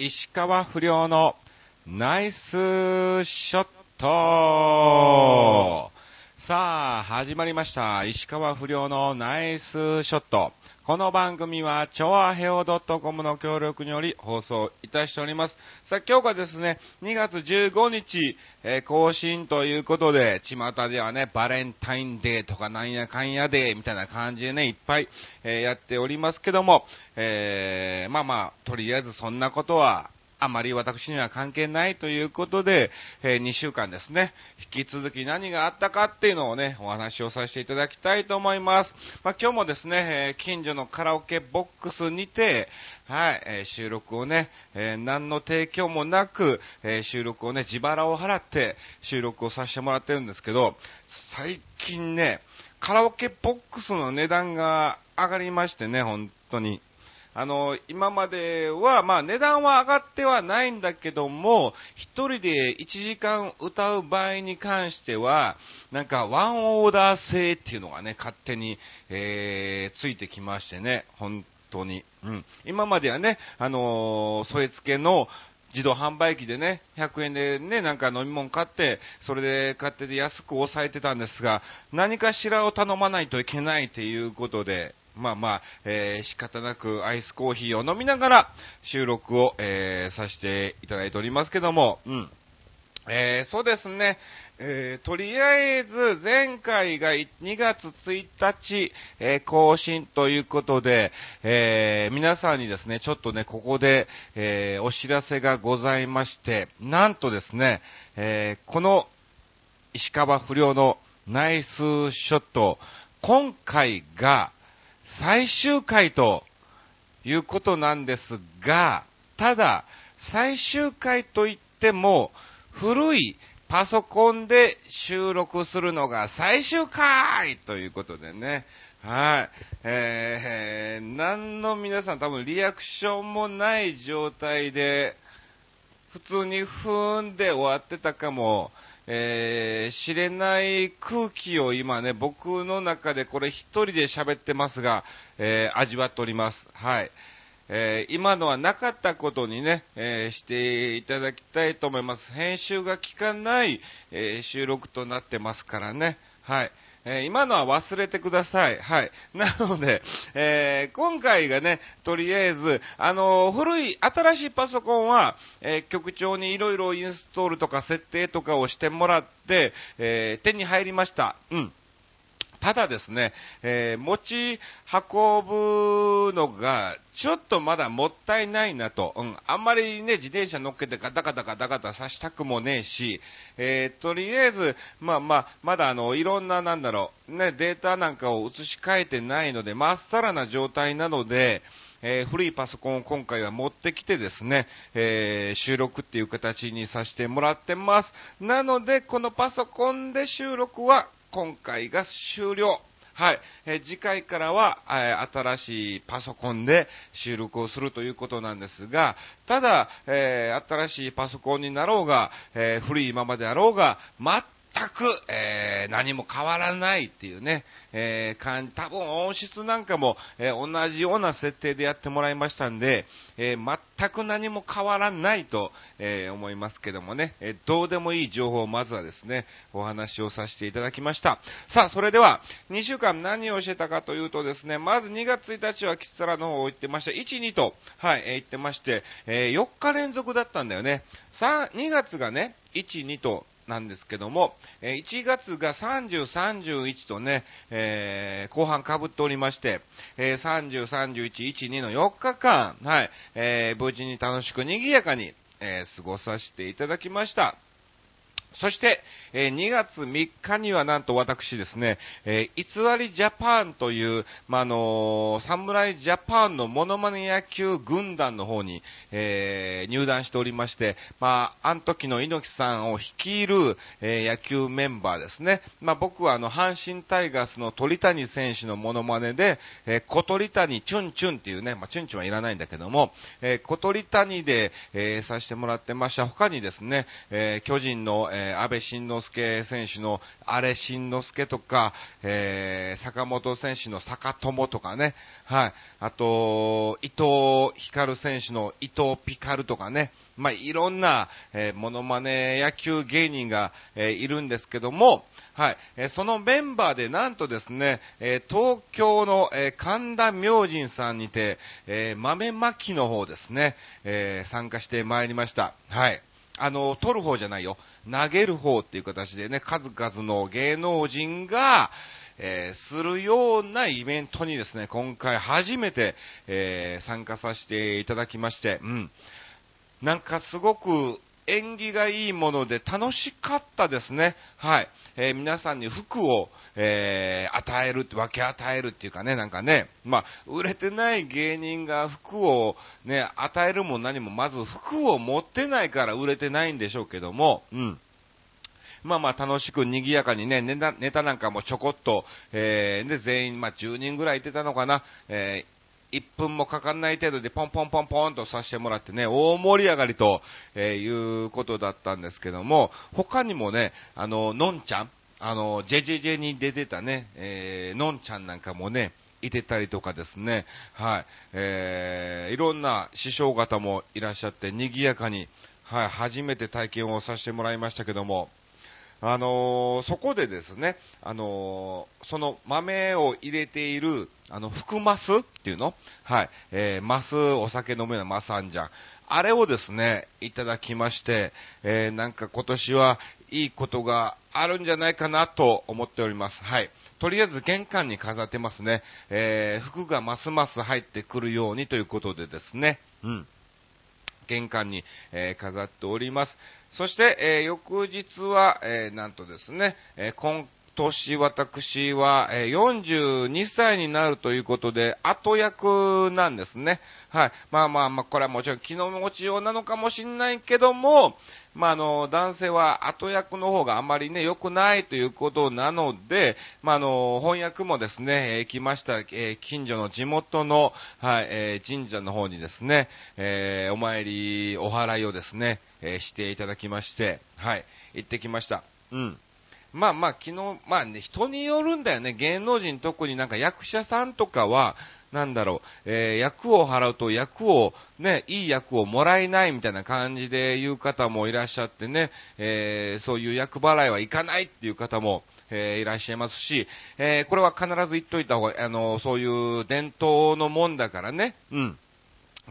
石川不良のナイスショット。さあ、始まりました。石川不良のナイスショット。この番組は、チョアヘオ .com の協力により放送いたしております。さあ、今日がですね、2月15日、えー更新ということで、巷ではね、バレンタインデーとかなんやかんやデーみたいな感じでね、いっぱい、えーやっておりますけども、えーまあまあ、とりあえずそんなことは、あまり私には関係ないということで、え2週間ですね、引き続き何があったかっていうのをね、お話をさせていただきたいと思います。まあ、今日もですね、えー近所のカラオケボックスにて、はい、えー収録をね、え何の提供もなく、え収録をね、自腹を払って収録をさせてもらってるんですけど、最近ね、カラオケボックスの値段が上がりましてね、本当に。あの、今までは、まあ値段は上がってはないんだけども、一人で1時間歌う場合に関しては、なんかワンオーダー制っていうのがね、勝手に、えー、ついてきましてね、本当に。うん。今まではね、あのー添え付けの、自動販売機でね、100円でね、なんか飲み物買って、それで買ってで安く抑えてたんですが、何かしらを頼まないといけないということで、まあまあ、えー仕方なくアイスコーヒーを飲みながら収録を、えーさせていただいておりますけども、うん。えーそうですね、えーとりあえず前回が2月1日、えー更新ということで、え皆さんにですね、ちょっとね、ここで、えお知らせがございまして、なんとですね、えこの石川不良のナイスショット、今回が最終回ということなんですが、ただ、最終回といっても、古いパソコンで収録するのが最終回ということでね。はい。えー、何の皆さん多分リアクションもない状態で、普通にふーんで終わってたかも、えー、知れない空気を今ね、僕の中でこれ一人で喋ってますが、えー味わっております。はい。えー今のはなかったことにね、えーしていただきたいと思います。編集が効かない、えー収録となってますからね。はい。えー今のは忘れてください。はい。なので、えー今回がね、とりあえず、あのー古い、新しいパソコンは、え局長にいろいろインストールとか設定とかをしてもらって、え手に入りました。うん。ただですね、えー持ち運ぶのが、ちょっとまだもったいないなと。うん。あんまりね、自転車乗っけてガタガタガタガタさしたくもねえし、えーとりあえず、まあまあ、まだあの、いろんな、なんだろう、ね、データなんかを移し替えてないので、まっさらな状態なので、えー古いパソコンを今回は持ってきてですね、えー収録っていう形にさせてもらってます。なので、このパソコンで収録は今回が終了。はい。え次回からは、え新しいパソコンで収録をするということなんですが、ただ、えー新しいパソコンになろうが、えー古いままであろうが、全全く、えー何も変わらないっていうね、えー感多分音質なんかも、えー同じような設定でやってもらいましたんで、えー全く何も変わらないと、え思いますけどもね、えどうでもいい情報をまずはですね、お話をさせていただきました。さあ、それでは、2週間何をしてたかというとですね、まず2月1日はキツラの方を行ってました。1、2と、はい、えー行ってまして、え4日連続だったんだよね。3、2月がね、1、2と、なんですけども、え1月が30、31とね、えー後半かぶっておりまして、えー30、31、1、2の4日間、はい、えー無事に楽しく賑やかに、えー過ごさせていただきました。そして、えー2月3日にはなんと私ですね、え偽りジャパンという、まあ、あの侍ジャパンのモノマネ野球軍団の方に、え入団しておりまして、まあ、あの時の猪木さんを率いる、え野球メンバーですね。まあ、僕はあの、阪神タイガースの鳥谷選手のモノマネで、え小鳥谷チュンチュンっていうね、まあ、チュンチュンはいらないんだけども、え小鳥谷で、えさせてもらってました。他にですね、え巨人の、ええー、安倍晋之助選手のあれ晋之助とか、えー、坂本選手の坂友とかね、はい。あと、伊藤光選手の伊藤ピカルとかね、まあ、いろんな、えー、モノマネ野球芸人が、えー、いるんですけども、はい、えー、そのメンバーでなんとですね、え東京の、え神田明神さんにて、え豆まきの方ですね、え参加してまいりました。はい。あの、取る方じゃないよ。投げる方っていう形でね、数々の芸能人が、えー、するようなイベントにですね、今回初めて、えー、参加させていただきまして、うん。なんかすごく縁起がいいもので楽しかったですね。はい。えー、皆さんに服を、えー、与える、分け与えるっていうかね、なんかね、まあ、売れてない芸人が服をね、与えるも何も、まず服を持ってないから売れてないんでしょうけども、うん。まあまあ楽しく賑やかにね、ネタなんかもちょこっと、えー、で、全員、まあ10人ぐらいいてたのかな、えー1分もかかんない程度でポンポンポンポンとさせてもらってね、大盛り上がりと、え、いうことだったんですけども、他にもね、あの、のんちゃん、あの、ジェジェジェに出てたね、えー、のんちゃんなんかもね、いてたりとかですね、はい、えー、いろんな師匠方もいらっしゃって、賑やかに、はい、初めて体験をさせてもらいましたけども、あのー、そこでですね、あのー、その豆を入れている、あの、福マスっていうの？はい、えー、マス、お酒飲むようなマスあんじゃん。あれをですね、いただきまして、えー、なんか今年はいいことがあるんじゃないかなと思っております。はい。とりあえず玄関に飾ってますね。えー、服がますます入ってくるようにということでですね。うん。玄関に、えー、飾っております。そして、えー、翌日は、えー、なんとですね、え今年私は、え42歳になるということで、後役なんですね。はい。まあまあまあ、これはもちろん気の持ちようなのかもしれないけども、まあ、あの、男性は後役の方があまりね、良くないということなので、まあ、あの、翻訳もですね、えー、来ました、えー、近所の地元の、はい、えー、神社の方にですね、えー、お参り、お祓いをですね、え、していただきまして、はい、行ってきました。うん。まあまあ、昨日、まあね、人によるんだよね。芸能人、特になんか役者さんとかは、なんだろう、えー、役を払うと役を、ね、いい役をもらえないみたいな感じで言う方もいらっしゃってね、えー、そういう役払いはいかないっていう方も、えー、いらっしゃいますし、えこれは必ず言っといた方が、あの、そういう伝統のもんだからね、うん。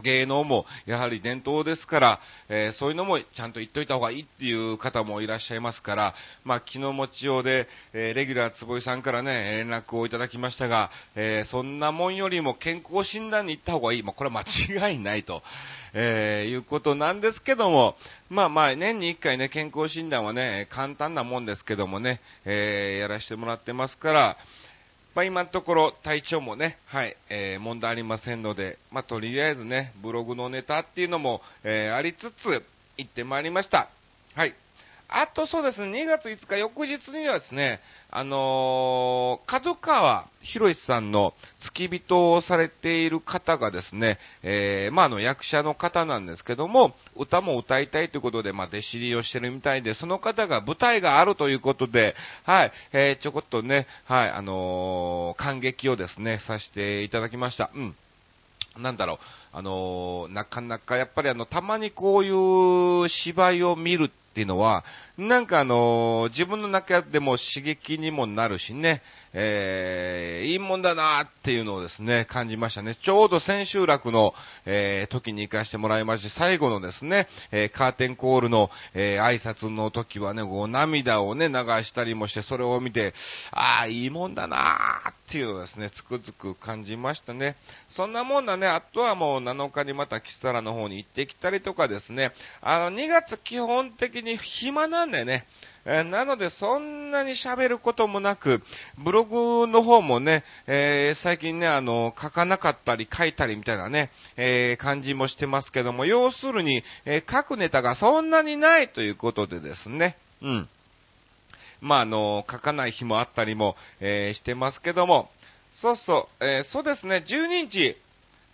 芸能もやはり伝統ですから、えー、そういうのもちゃんと言っといた方がいいっていう方もいらっしゃいますから、まあ、気の持ちようで、えー、レギュラー坪井さんからね、連絡をいただきましたが、えー、そんなもんよりも健康診断に行った方がいい。まあ、これは間違いないと、えいうことなんですけども、まあまあ、年に1回ね、健康診断はね、簡単なもんですけどもね、えやらせてもらってますから、まあ、今のところ体調もね、はい、えー、問題ありませんので、まあ、とりあえずね、ブログのネタっていうのも、えー、ありつつ、行ってまいりました。はい。あとそうですね、2月5日翌日にはですね、あのー、角川博さんの付き人をされている方がですね、えー、まあ、あの、役者の方なんですけども、歌も歌いたいということで、まあ、弟子入りをしてるみたいで、その方が舞台があるということで、はい、えー、ちょこっとね、はい、あの感激をですね、させていただきました。うん。なんだろう、あのなかなかやっぱりあの、たまにこういう芝居を見るっていうのは、なんかあの、自分の中でも刺激にもなるしね、えー、いいもんだなっていうのをですね、感じましたね。ちょうど千秋楽の、えー、時に行かせてもらいまして、最後のですね、えー、カーテンコールの、えー、挨拶の時はね、こう涙をね、流したりもして、それを見て、ああ、いいもんだなっていうのをですね、つくづく感じましたね。そんなもんだね、あとはもう7日にまたキサラの方に行ってきたりとかですね、あの、2月基本的に暇なんんでね、えなので、そんなに喋ることもなく、ブログの方もね、えー、最近ね、あの、書かなかったり書いたりみたいなね、えー、感じもしてますけども、要するに、えー、書くネタがそんなにないということでですね、うん。まあ、あの、書かない日もあったりも、えしてますけども、そうそう、えそうですね、12日、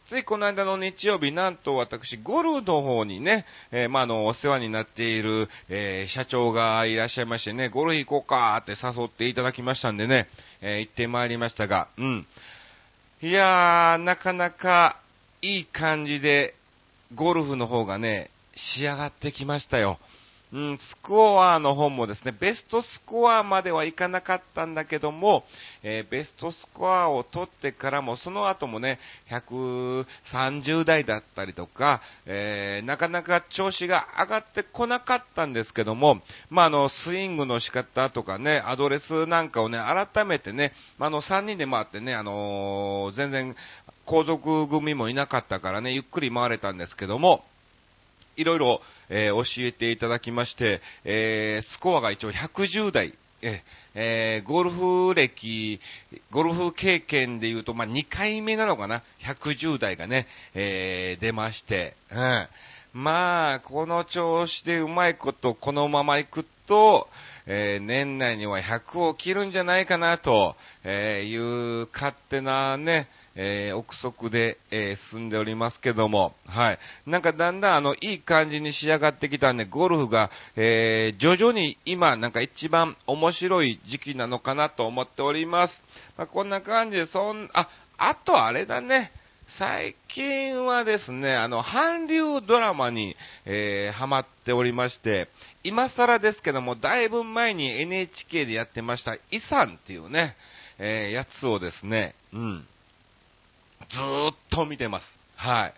ついこの間の日曜日、なんと私、ゴルフの方にね、えー、まあ、あの、お世話になっている、えー、社長がいらっしゃいましてね、ゴルフ行こうかって誘っていただきましたんでね、えー、行ってまいりましたが、うん。いやー、なかなかいい感じで、ゴルフの方がね、仕上がってきましたよ。うん、スコアの方もですね、ベストスコアまではいかなかったんだけども、えー、ベストスコアを取ってからも、その後もね、130台だったりとか、えー、なかなか調子が上がってこなかったんですけども、まあ、あの、スイングの仕方とかね、アドレスなんかをね、改めてね、まあの、3人で回ってね、あのー、全然、後続組もいなかったからね、ゆっくり回れたんですけども、いろいろ、えー、教えていただきまして、えー、スコアが一応110台、ええー、ゴルフ歴、ゴルフ経験で言うと、まあ、2回目なのかな、110台がね、えー、出まして、うん。まあ、この調子でうまいことこのまま行くと、えー、年内には100を切るんじゃないかなと、えいう勝手なね、えー、憶測で、えー、進んでおりますけども、はい。なんかだんだんあの、いい感じに仕上がってきたんで、ゴルフが、えー、徐々に今、なんか一番面白い時期なのかなと思っております。まあ、こんな感じで、そん、あ、あとあれだね。最近はですね、あの、韓流ドラマに、えー、ハマっておりまして、今更ですけども、だいぶ前に NHK でやってました、イサンっていうね、えー、やつをですね、うん、ずーっと見てます。はい。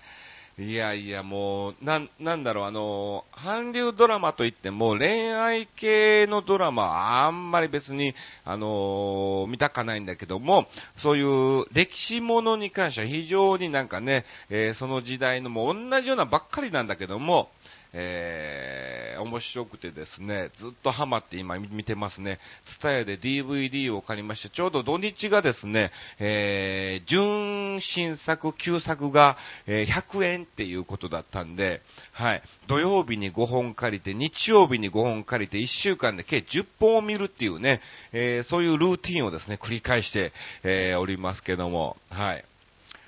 いやいや、もう、なん、なんだろう、あの、韓流ドラマといっても、恋愛系のドラマはあんまり別に、あの見たかないんだけども、そういう歴史ものに関しては非常になんかね、えー、その時代のも同じようなばっかりなんだけども、えー、面白くてですね、ずっとハマって今見てますね。ツタヤで DVD を借りまして、ちょうど土日がですね、えー、純新作、旧作が、えー、100円っていうことだったんで、はい、土曜日に5本借りて、日曜日に5本借りて、1週間で計10本を見るっていうね、えー、そういうルーティンをですね、繰り返して、えー、おりますけども、はい。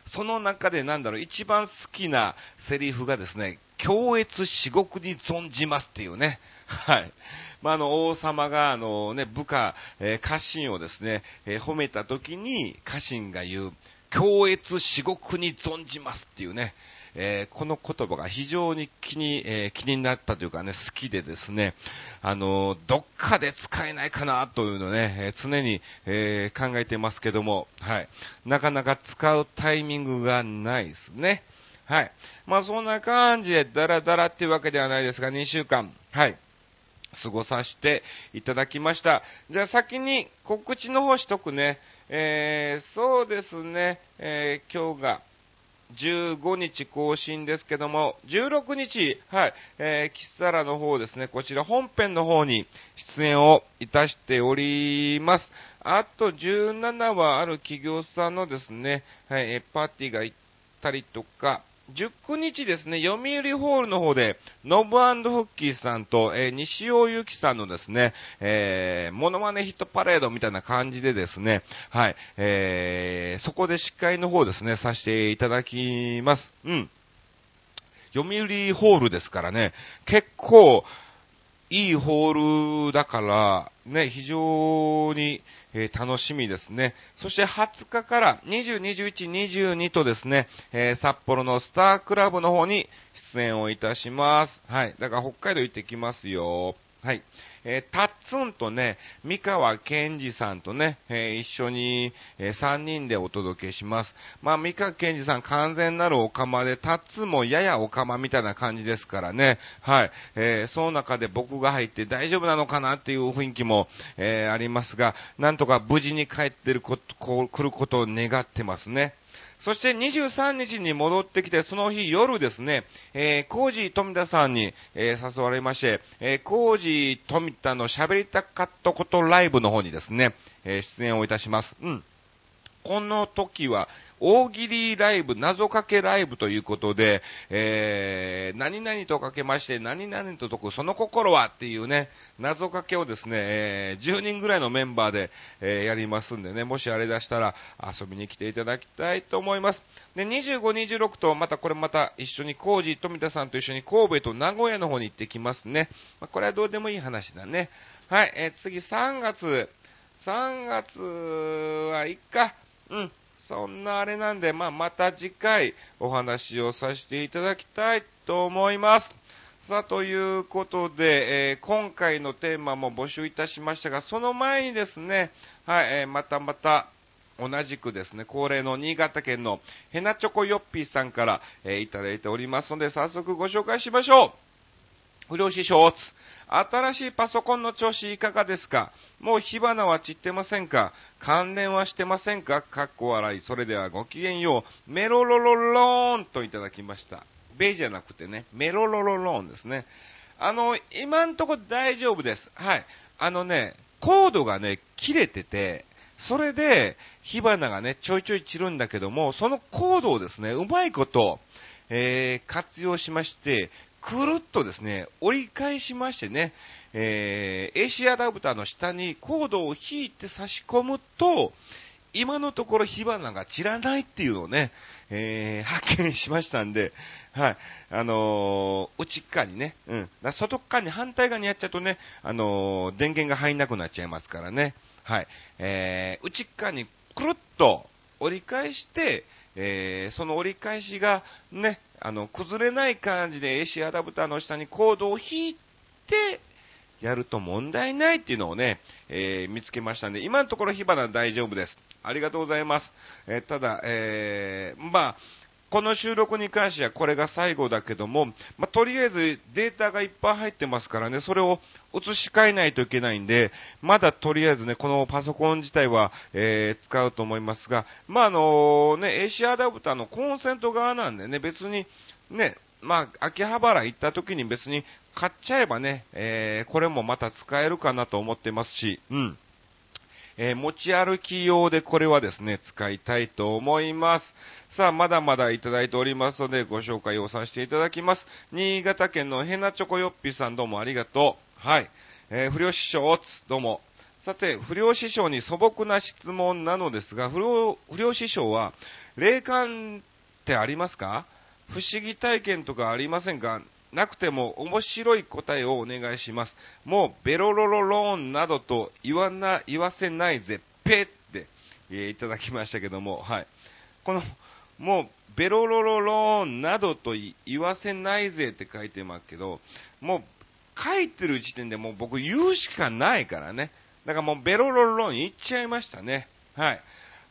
その中でなんだろう、一番好きなセリフがですね、強越至極に存じますっていうね。はい。まあ、あの、王様が、あのね、部下、えー、家臣をですね、えー、褒めた時に家臣が言う、強越至極に存じますっていうね、えー、この言葉が非常に気に、えー、気になったというかね、好きでですね、あの、どっかで使えないかなというのね、え常に、え考えてますけども、はい。なかなか使うタイミングがないですね。はい。まあそんな感じでダラダラっていうわけではないですが、2週間、はい。過ごさせていただきました。じゃあ先に告知の方しとくね。えー、そうですね、えー、今日が15日更新ですけども、16日、はい、えー、キッサラの方ですね、こちら本編の方に出演をいたしております。あと17はある企業さんのですね、はい、パーティーが行ったりとか、19日ですね、読売ホールの方で、ノブフッキーさんと、えー、西尾ゆきさんのですね、えー、モノマネヒットパレードみたいな感じでですね、はい、えー、そこで司会の方ですね、させていただきます。うん。読売ホールですからね、結構、いいホールだから、ね、非常に、えー、楽しみですね。そして20日から20、21、22とですね、えー、札幌のスタークラブの方に出演をいたします。はい。だから北海道行ってきますよ。はい。えー、タッツンとね、三河健二さんとね、えー、一緒に、えー、3人でお届けします。まあ、三河健二さん完全なるオカマで、タッツンもややオカマみたいな感じですからね。はい。えー、その中で僕が入って大丈夫なのかなっていう雰囲気も、えー、ありますが、なんとか無事に帰ってること、こう、来ることを願ってますね。そして23日に戻ってきて、その日夜ですね、えー、コージー富田さんに、えー、誘われまして、えー、コージー富田の喋りたかったことライブの方にですね、えー、出演をいたします。うん。この時は、大喜利ライブ、謎かけライブということで、えー、何々とかけまして、何々と解く、その心はっていうね、謎かけをですね、えー、10人ぐらいのメンバーで、えー、やりますんでね、もしあれ出したら遊びに来ていただきたいと思います。で、25、26と、またこれまた一緒に、コージ、富田さんと一緒に神戸と名古屋の方に行ってきますね。まあ、これはどうでもいい話だね。はい、えー、次3月、3月はいっか。うん。そんなあれなんで、まあ、また次回お話をさせていただきたいと思います。さあ、ということで、えー、今回のテーマも募集いたしましたが、その前にですね、はい、えー、またまた、同じくですね、恒例の新潟県のヘナチョコヨッピーさんから、えー、いただいておりますので、早速ご紹介しましょう。不良師匠、新しいパソコンの調子いかがですか？もう火花は散ってませんか？関連はしてませんか？かっこ笑い。それではごきげんよう。メロロロローンといただきました。ベイじゃなくてね、メロロロローンですね。あの、今んとこ大丈夫です。はい。あのね、コードがね、切れてて、それで火花がね、ちょいちょい散るんだけども、そのコードをですね、うまいこと、えー、活用しまして、くるっとですね、折り返しましてね、えー、AC アダプターの下にコードを引いて差し込むと、今のところ火花が散らないっていうのをね、えー、発見しましたんで、はい、あのー、内側にね、うん、外側に反対側にやっちゃうとね、あのー、電源が入んなくなっちゃいますからね、はい、えー、内側にくるっと折り返して、えー、その折り返しがね、あの、崩れない感じで AC アダプターの下にコードを引いて、やると問題ないっていうのをね、えー、見つけましたんで、今のところ火花大丈夫です。ありがとうございます。えー、ただ、えー、まあ、この収録に関してはこれが最後だけども、まあ、とりあえずデータがいっぱい入ってますからね、それを移し替えないといけないんで、まだとりあえずね、このパソコン自体は、えー、使うと思いますが、まあ、あのね、AC アダプターのコンセント側なんでね、別に、ね、まあ、秋葉原行った時に別に買っちゃえばね、えー、これもまた使えるかなと思ってますし、うん。えー、持ち歩き用でこれはですね、使いたいと思います。さあ、まだまだいただいておりますので、ご紹介をさせていただきます。新潟県のヘナチョコヨッピさんどうもありがとう。はい。えー、不良師匠、どうも。さて、不良師匠に素朴な質問なのですが、不良不良師匠は、霊感ってありますか？不思議体験とかありませんか？なくても面白い答えをお願いします。もうベロロロローンなどと言わな、言わせないぜ、ペって、えー、いただきましたけども、はい。この、もうベロロロローンなどと言わせないぜって書いてますけど、もう書いてる時点でもう僕言うしかないからね。だからもうベロロロローン言っちゃいましたね。はい。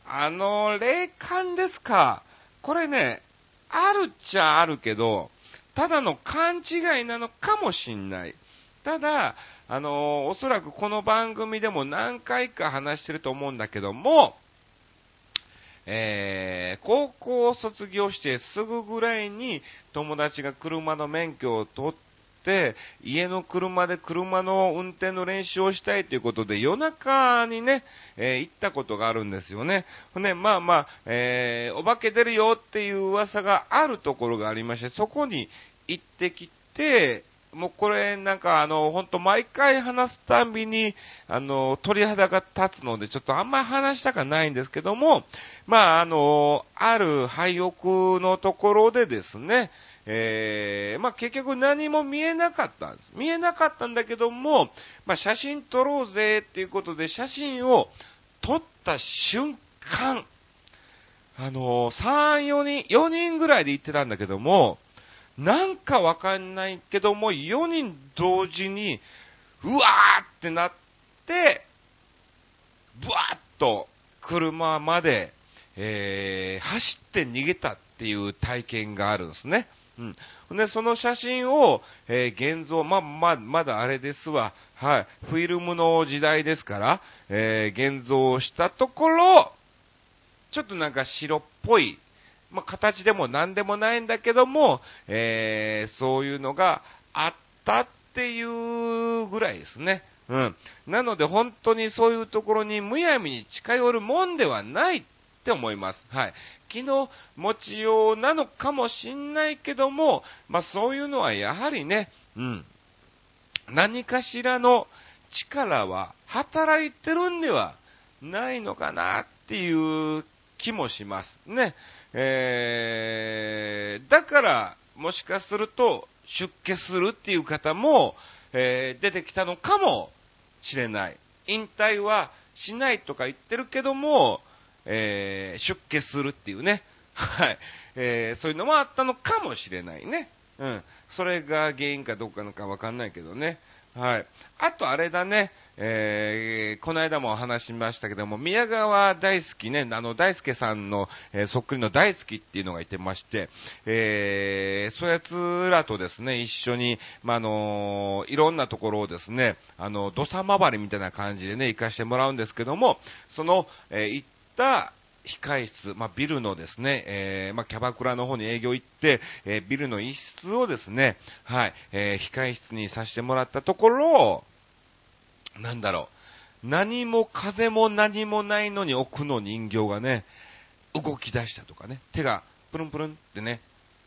あの、霊感ですか？これね、あるっちゃあるけど、ただの勘違いなのかもしんない。ただ、あのおそらくこの番組でも何回か話してると思うんだけども、えー、高校を卒業してすぐぐらいに友達が車の免許を取っ、家の車で車の運転の練習をしたいということで、夜中にね、えー、行ったことがあるんですよね。ね、まあまあ、えー、お化け出るよっていう噂があるところがありまして、そこに行ってきて、もうこれなんかあの、ほんと毎回話すたびに、あの、鳥肌が立つので、ちょっとあんまり話したくないんですけども、まああの、ある廃屋のところでですね、えー、まあ、結局何も見えなかったんです。見えなかったんだけども、まあ、写真撮ろうぜっていうことで写真を撮った瞬間、あのー、3、4人、4人ぐらいで行ってたんだけども、なんかわかんないけども、4人同時に、うわーってなって、ブワーッと車まで、えー、走って逃げたっていう体験があるんですね。うん。で、その写真を、えー、現像、ま、ま、まだあれですわ。はい。フィルムの時代ですから、えー、現像したところ、ちょっとなんか白っぽい、まあ、形でも何でもないんだけども、えー、そういうのがあったっていうぐらいですね。うん。なので本当にそういうところにむやみに近寄るもんではないって思います。はい。気の持ちようなのかもしんないけども、まあそういうのはやはりね、うん。何かしらの力は働いてるんではないのかなっていう気もします。ね。えー、だから、もしかすると出家するっていう方も、えー、出てきたのかもしれない。引退はしないとか言ってるけども、えー、出家するっていうね。はい。えー、そういうのもあったのかもしれないね。うん。それが原因かどうかのかわかんないけどね。はい。あとあれだね、えー、この間も話しましたけども、宮川大好きね、あの、大輔さんの、えー、そっくりの大好きっていうのがいてまして、えー、そうやつらとですね、一緒に、まあ、のいろんなところをですね、あの、土佐回りみたいな感じでね、行かしてもらうんですけども、その、えー、行った、控室、まあ、ビルのですね、えー、まあ、キャバクラの方に営業行って、えー、ビルの一室をですね、はい、えー、控室にさせてもらったところ、なんだろう、何も風も何もないのに奥の人形がね、動き出したとかね、手がプルンプルンってね、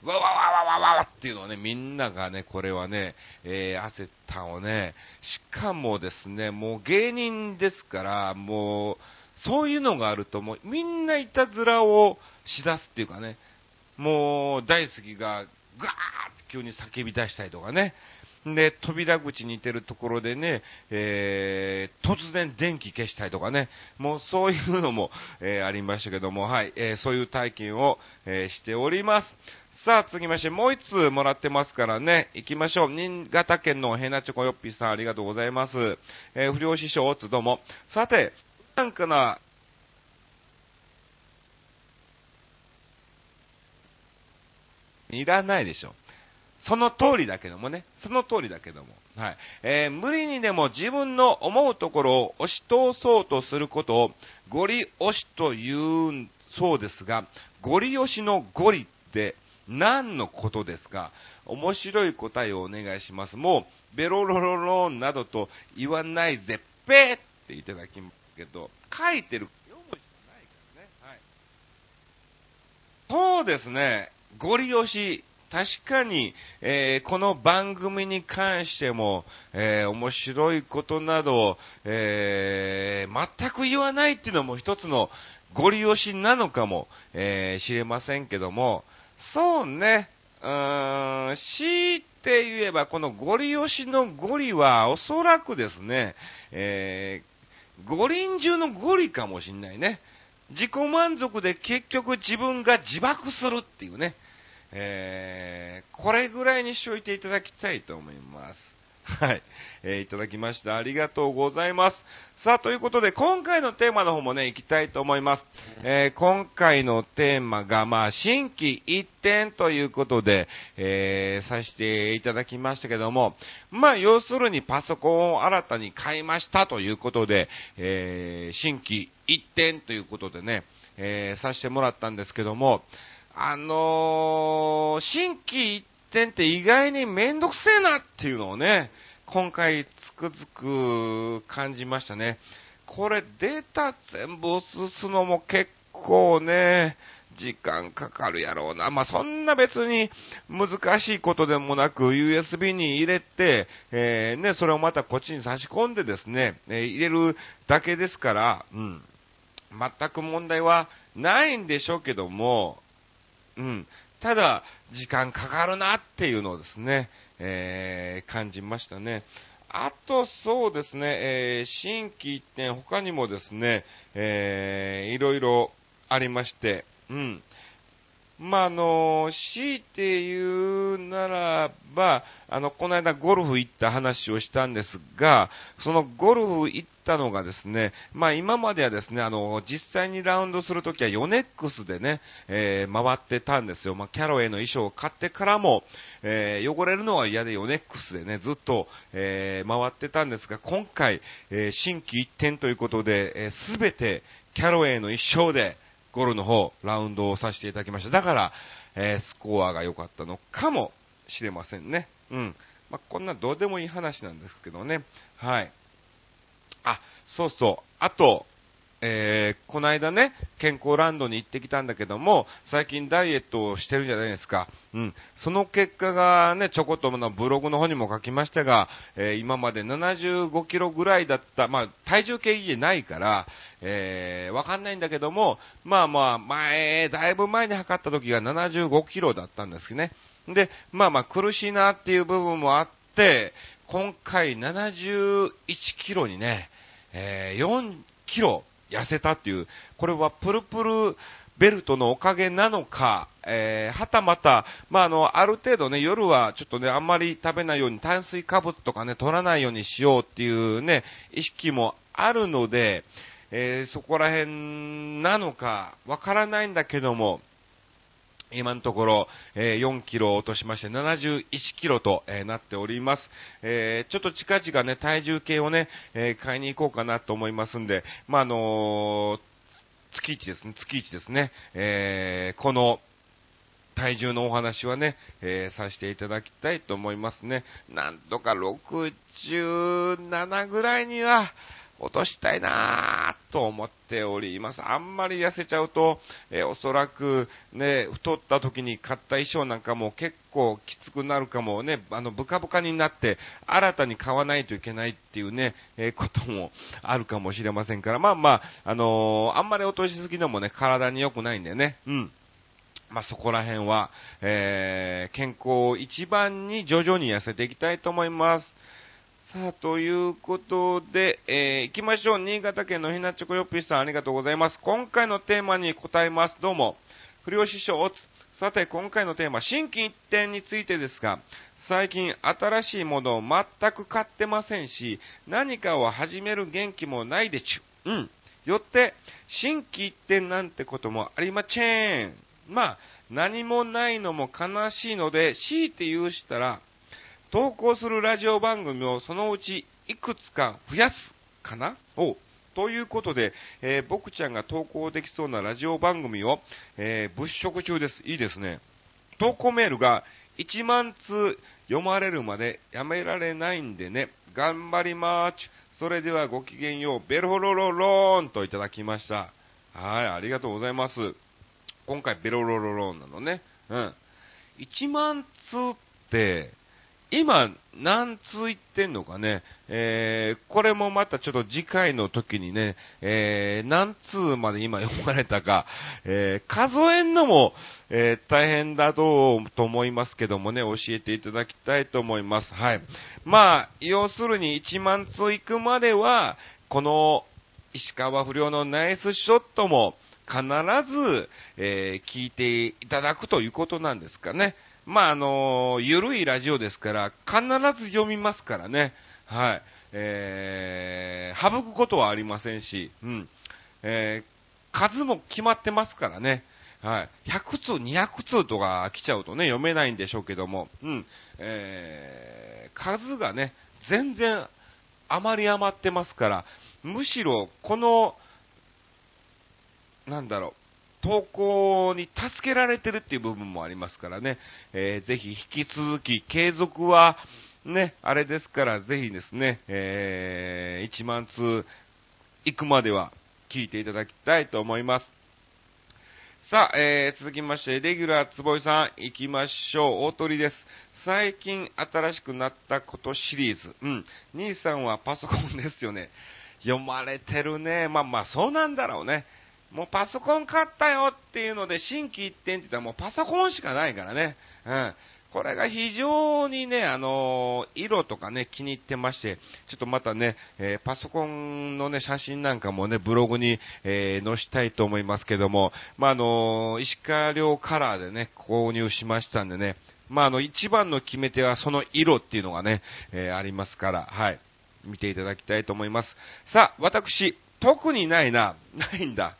わわわわわわっていうのをね、みんながね、これはね、えー、焦ったをね、しかもですね、もう芸人ですから、もう、そういうのがあると、もうみんないたずらをしだすっていうかね、もう大好きがガーって急に叫び出したりとかね、で、扉口にいてるところでね、えー、突然電気消したりとかね、もうそういうのも、えー、ありましたけども、はい、えー、そういう体験を、えしております。さあ、次まして、もう一通もらってますからね、行きましょう。新潟県のヘナチョコヨッピーさん、ありがとうございます。え不良師匠、おつども。さて、なんかな、いらないでしょ。その通りだけどもね。その通りだけども。はい。えー、無理にでも自分の思うところを押し通そうとすることを、ゴリ押しと言うそうですが、ゴリ押しのゴリって何のことですか？面白い答えをお願いします。もう、ベロロロロンなどと言わないぜっぺーっていただきます。けど、書いてる、読むしかないからね。はい。そうですね、ゴリ押し、確かに、えー、この番組に関しても、えー、面白いことなど、えー、全く言わないっていうのも一つのゴリ押しなのかも、えー、知れませんけども、そうね、うーん、強いて言えば、このゴリ押しのゴリはおそらくですね、え五輪中のゴリかもしんないね。自己満足で結局自分が自爆するっていうね。えー、これぐらいにしといていただきたいと思います。はい。えー、いただきました。ありがとうございます。さあ、ということで、今回のテーマの方もね、行きたいと思います。えー、今回のテーマが、まあ、新規一点ということで、えー、させていただきましたけども、まあ、要するにパソコンを新たに買いましたということで、えー、新規一点ということでね、えー、させてもらったんですけども、あのー、新規一点って意外にめんどくせえなっていうのをね、今回つくづく感じましたね。これデータ全部移すのも結構ね、時間かかるやろうな。まあ、そんな別に難しいことでもなく、USB に入れて、えー、ね、それをまたこっちに差し込んでですね、えー、入れるだけですから、うん。全く問題はないんでしょうけども、うん。ただ、時間かかるなっていうのをですね、えー、感じましたね。あと、そうですね、えー、新規一点、他にもですね、えー、いろいろありまして、うん。まあ、あの、強いて言うならば、あの、この間ゴルフ行った話をしたんですが、そのゴルフ行ったのがですね、まあ今まではですね、あの、実際にラウンドするときはヨネックスでね、えー、回ってたんですよ。まあキャロウェイの衣装を買ってからも、えー、汚れるのは嫌でヨネックスでね、ずっと、えー、回ってたんですが、今回、えー、新規一点ということで、えー、てキャロウェイの衣装で、ゴルの方、ラウンドをさせていただきました。だから、えー、スコアが良かったのかもしれませんね。うん。まあ、こんなどうでもいい話なんですけどね。はい。そうそう。あと、えー、この間ね、健康ランドに行ってきたんだけども、最近ダイエットをしてるじゃないですか。うん。その結果がね、ちょこっとのブログの方にも書きましたが、えー、今まで75キロぐらいだった、まあ、体重計家ないから、えー、わかんないんだけども、まあまあ、前、だいぶ前に測った時が75キロだったんですね。で、まあまあ、苦しいなっていう部分もあって、今回71キロにね、えー、4キロ痩せたっていう、これはプルプルベルトのおかげなのか、えー、はたまた、まあ、あの、ある程度ね、夜はちょっとね、あんまり食べないように、炭水化物とかね、取らないようにしようっていうね、意識もあるので、えー、そこら辺なのか、わからないんだけども、今のところ、えー、4キロ落としまして71キロと、え、なっております。え、ちょっと近々ね、体重計をね、え買いに行こうかなと思いますんで、まあ、あの月1ですね、月1ですね、えこの、体重のお話はね、えー、させていただきたいと思いますね。なんとか67ぐらいには、落としたいなぁと思っております。あんまり痩せちゃうと、えー、おそらくね、太った時に買った衣装なんかも結構きつくなるかもね、あの、ブカブカになって、新たに買わないといけないっていうね、えー、こともあるかもしれませんから、まあまあ、あのー、あんまり落としすぎでもね、体に良くないんでね、うん。まあ、そこら辺は、えー、健康を一番に徐々に痩せていきたいと思います。さあ、ということで、えー、行きましょう。新潟県のひなちょこよっぴーさん、ありがとうございます。今回のテーマに答えます。どうも。不良師匠、さて、今回のテーマ、新規一点についてですが、最近新しいものを全く買ってませんし、何かを始める元気もないでちゅ。うん。よって、新規一点なんてこともありません。まあ、何もないのも悲しいので、強いて言うしたら、投稿するラジオ番組をそのうちいくつか増やすかな？おということで、えー、僕ちゃんが投稿できそうなラジオ番組を、えー、物色中です。いいですね。投稿メールが1万通読まれるまでやめられないんでね。頑張りまーち。それではごきげんよう。ベルロロローンといただきました。はい、ありがとうございます。今回ベロロロローンなのね。うん。1万通って、今、何通言ってんのかね、えー、これもまたちょっと次回の時にね、えー、何通まで今読まれたか、えー、数えんのも、えー、大変だと思いますけどもね、教えていただきたいと思います。はい。まあ、要するに1万通行くまでは、この石川不良のナイスショットも必ず、えー、聞いていただくということなんですかね。まあ、あのゆるいラジオですから、必ず読みますからね。はい。えー、省くことはありませんし、うん。えー、数も決まってますからね。はい。100通、200通とか来ちゃうとね、読めないんでしょうけども、うん。えー、数がね、全然余り余ってますから、むしろ、この、なんだろう、投稿に助けられてるっていう部分もありますからね、えー、ぜひ引き続き継続は、ね、あれですから、ぜひですね、えー、1万通行くまでは聞いていただきたいと思います。さあ、えー、続きまして、レギュラー坪井さん行きましょう。大鳥です。最近新しくなったことシリーズ。うん。兄さんはパソコンですよね。読まれてるね。まあまあ、そうなんだろうね。もうパソコン買ったよっていうので、新規一点って言ったらもうパソコンしかないからね。うん。これが非常にね、あのー、色とかね、気に入ってまして、ちょっとまたね、えー、パソコンのね、写真なんかもね、ブログに、えー、載したいと思いますけども、まあ、あの石川遼カラーでね、購入しましたんでね、まあ、あの、一番の決め手はその色っていうのがね、えありますから、はい。見ていただきたいと思います。さあ、私、特にないな、ないんだ。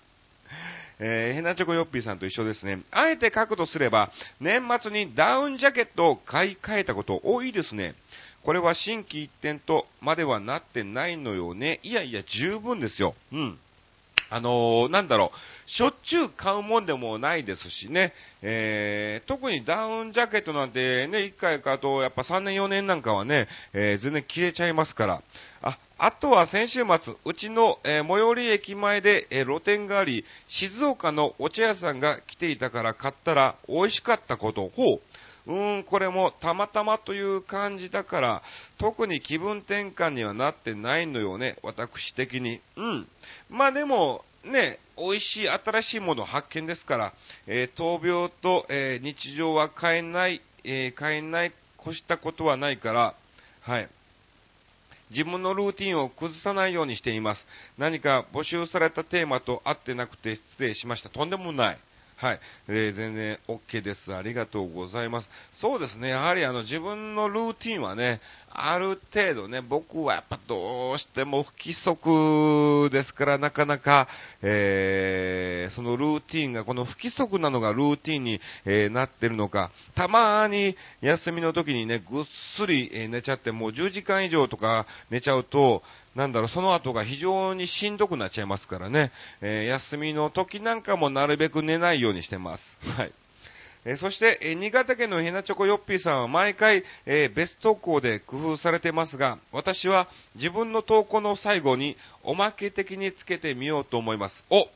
えー、ヘナチョコヨッピーさんと一緒ですね。あえて書くとすれば、年末にダウンジャケットを買い替えたこと多いですね。これは新規一点とまではなってないのよね。いやいや、十分ですよ。うん。あのー、なんだろう、しょっちゅう買うもんでもないですしね、えー、特にダウンジャケットなんてね、1回買うと、やっぱ3年4年なんかはね、えー、全然消えちゃいますから。あ、あとは先週末、うちの、えー、最寄り駅前で、えー、露店があり、静岡のお茶屋さんが来ていたから買ったら美味しかったこと、ほう。うーん、これもたまたまという感じだから、特に気分転換にはなってないのよね、私的に。うん。まあでも、ね、美味しい新しいもの発見ですから、えー、闘病と、え、日常は変えない、え、変えない、越したことはないから、はい。自分のルーティンを崩さないようにしています。何か募集されたテーマと合ってなくて失礼しました。とんでもない。はい。えー、全然 OK です。ありがとうございます。そうですね。やはりあの自分のルーティンはね、ある程度ね、僕はやっぱどうしても不規則ですから、なかなか、えー、そのルーティンが、この不規則なのがルーティンに、えー、なってるのか、たまに休みの時にね、ぐっすり、え寝ちゃって、もう10時間以上とか寝ちゃうと、なんだろう、その後が非常にしんどくなっちゃいますからね、えー、休みの時なんかもなるべく寝ないようにしてます。はい。えー、そして、えー、新潟県のヘナチョコヨッピーさんは毎回、えー、ベスト校で工夫されてますが、私は自分の投稿の最後におまけ的につけてみようと思います。お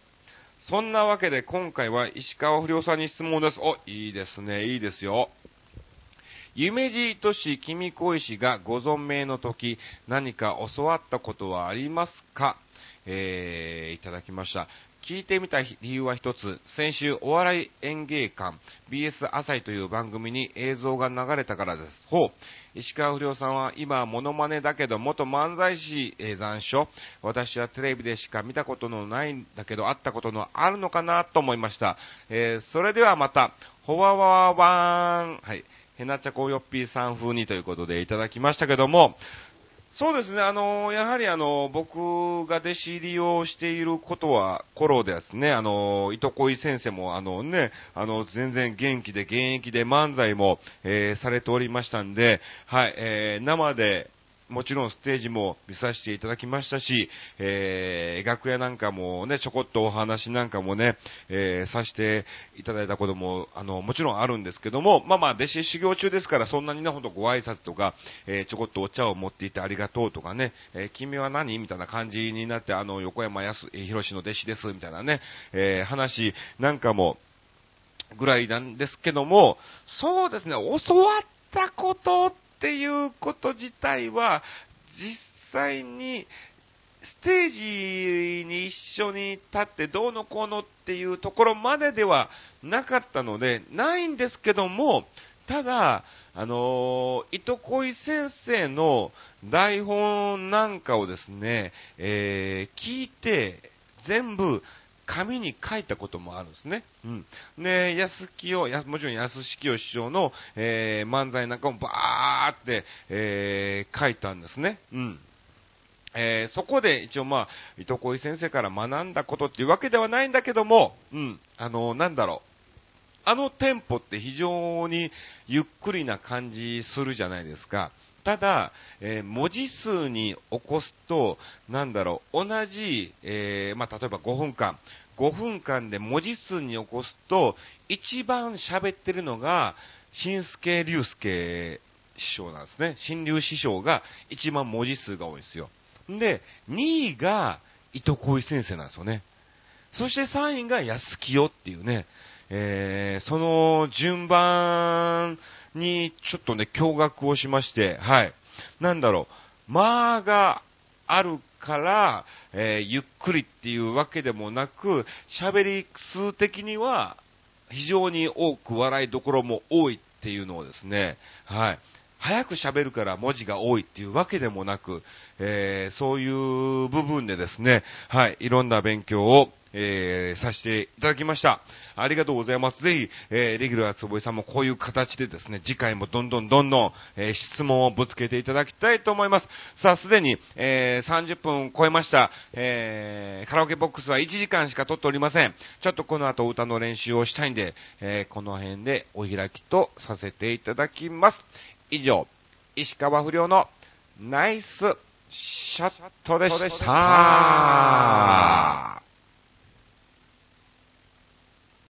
そんなわけで今回は石川不良さんに質問です。お、いいですね、いいですよ。夢じとし君恋しがご存命の時、何か教わったことはありますか？えー、いただきました。聞いてみた理由は一つ、先週お笑い演芸館 BS 朝日という番組に映像が流れたからです。ほう。石川不良さんは今モノマネだけど元漫才師、えー、残暑。私はテレビでしか見たことのないんだけど会ったことのあるのかなと思いました。えー、それではまた、ほわわわーん。はい。ヘナチャコヨッピーさん風にということでいただきましたけども、そうですね、あの、やはりあの、僕が弟子入りをしていることは、頃ですね、あの、いとこい先生もあのね、あの、全然元気で現役で漫才も、えー、されておりましたんで、はい、えー、生で、もちろんステージも見させていただきましたし、えー、楽屋なんかもね、ちょこっとお話なんかもね、えー、させていただいたことも、あの、もちろんあるんですけども、まあまあ、弟子修行中ですから、そんなにね、ほんとご挨拶とか、えー、ちょこっとお茶を持っていてありがとうとかね、えー、君は何みたいな感じになって、あの、横山康、えー、広の弟子です、みたいなね、えー、話なんかも、ぐらいなんですけども、そうですね、教わったことってていうこと自体は、実際にステージに一緒に立ってどうのこうのっていうところまでではなかったので、ないんですけども、ただ、あのー、糸恋先生の台本なんかをですね、えー、聞いて、全部紙に書いたこともあるんですね。うん。で、安清、やもちろん安清師匠の、えー、漫才なんかもバーって、えー、書いたんですね。うん。えー、そこで一応まあ、糸恋先生から学んだことっていうわけではないんだけども、うん、あのなんだろう。あのテンポって非常にゆっくりな感じするじゃないですか。ただ、えー、文字数に起こすと、なんだろう、同じ、えー、まあ、例えば5分間、5分間で文字数に起こすと、一番喋ってるのが、新助竜介師匠なんですね。新竜師匠が一番文字数が多いんですよ。で、2位が糸恋先生なんですよね。そして3位が安清っていうね、えー、その順番にちょっとね、驚愕をしまして、はい。なんだろう、間があるから、えー、ゆっくりっていうわけでもなく、喋り数的には非常に多く笑いどころも多いっていうのをですね、はい。早く喋るから文字が多いっていうわけでもなく、えー、そういう部分でですね、はい、いろんな勉強をえー、させていただきました。ありがとうございます。ぜひ、えー、レギュラーつぼいさんもこういう形でですね、次回もどんどんどんどん、えー、質問をぶつけていただきたいと思います。さあ、すでに、えー、30分超えました。えー、カラオケボックスは1時間しか撮っておりません。ちょっとこの後歌の練習をしたいんで、えー、この辺でお開きとさせていただきます。以上、石川不良のナイスショットでした。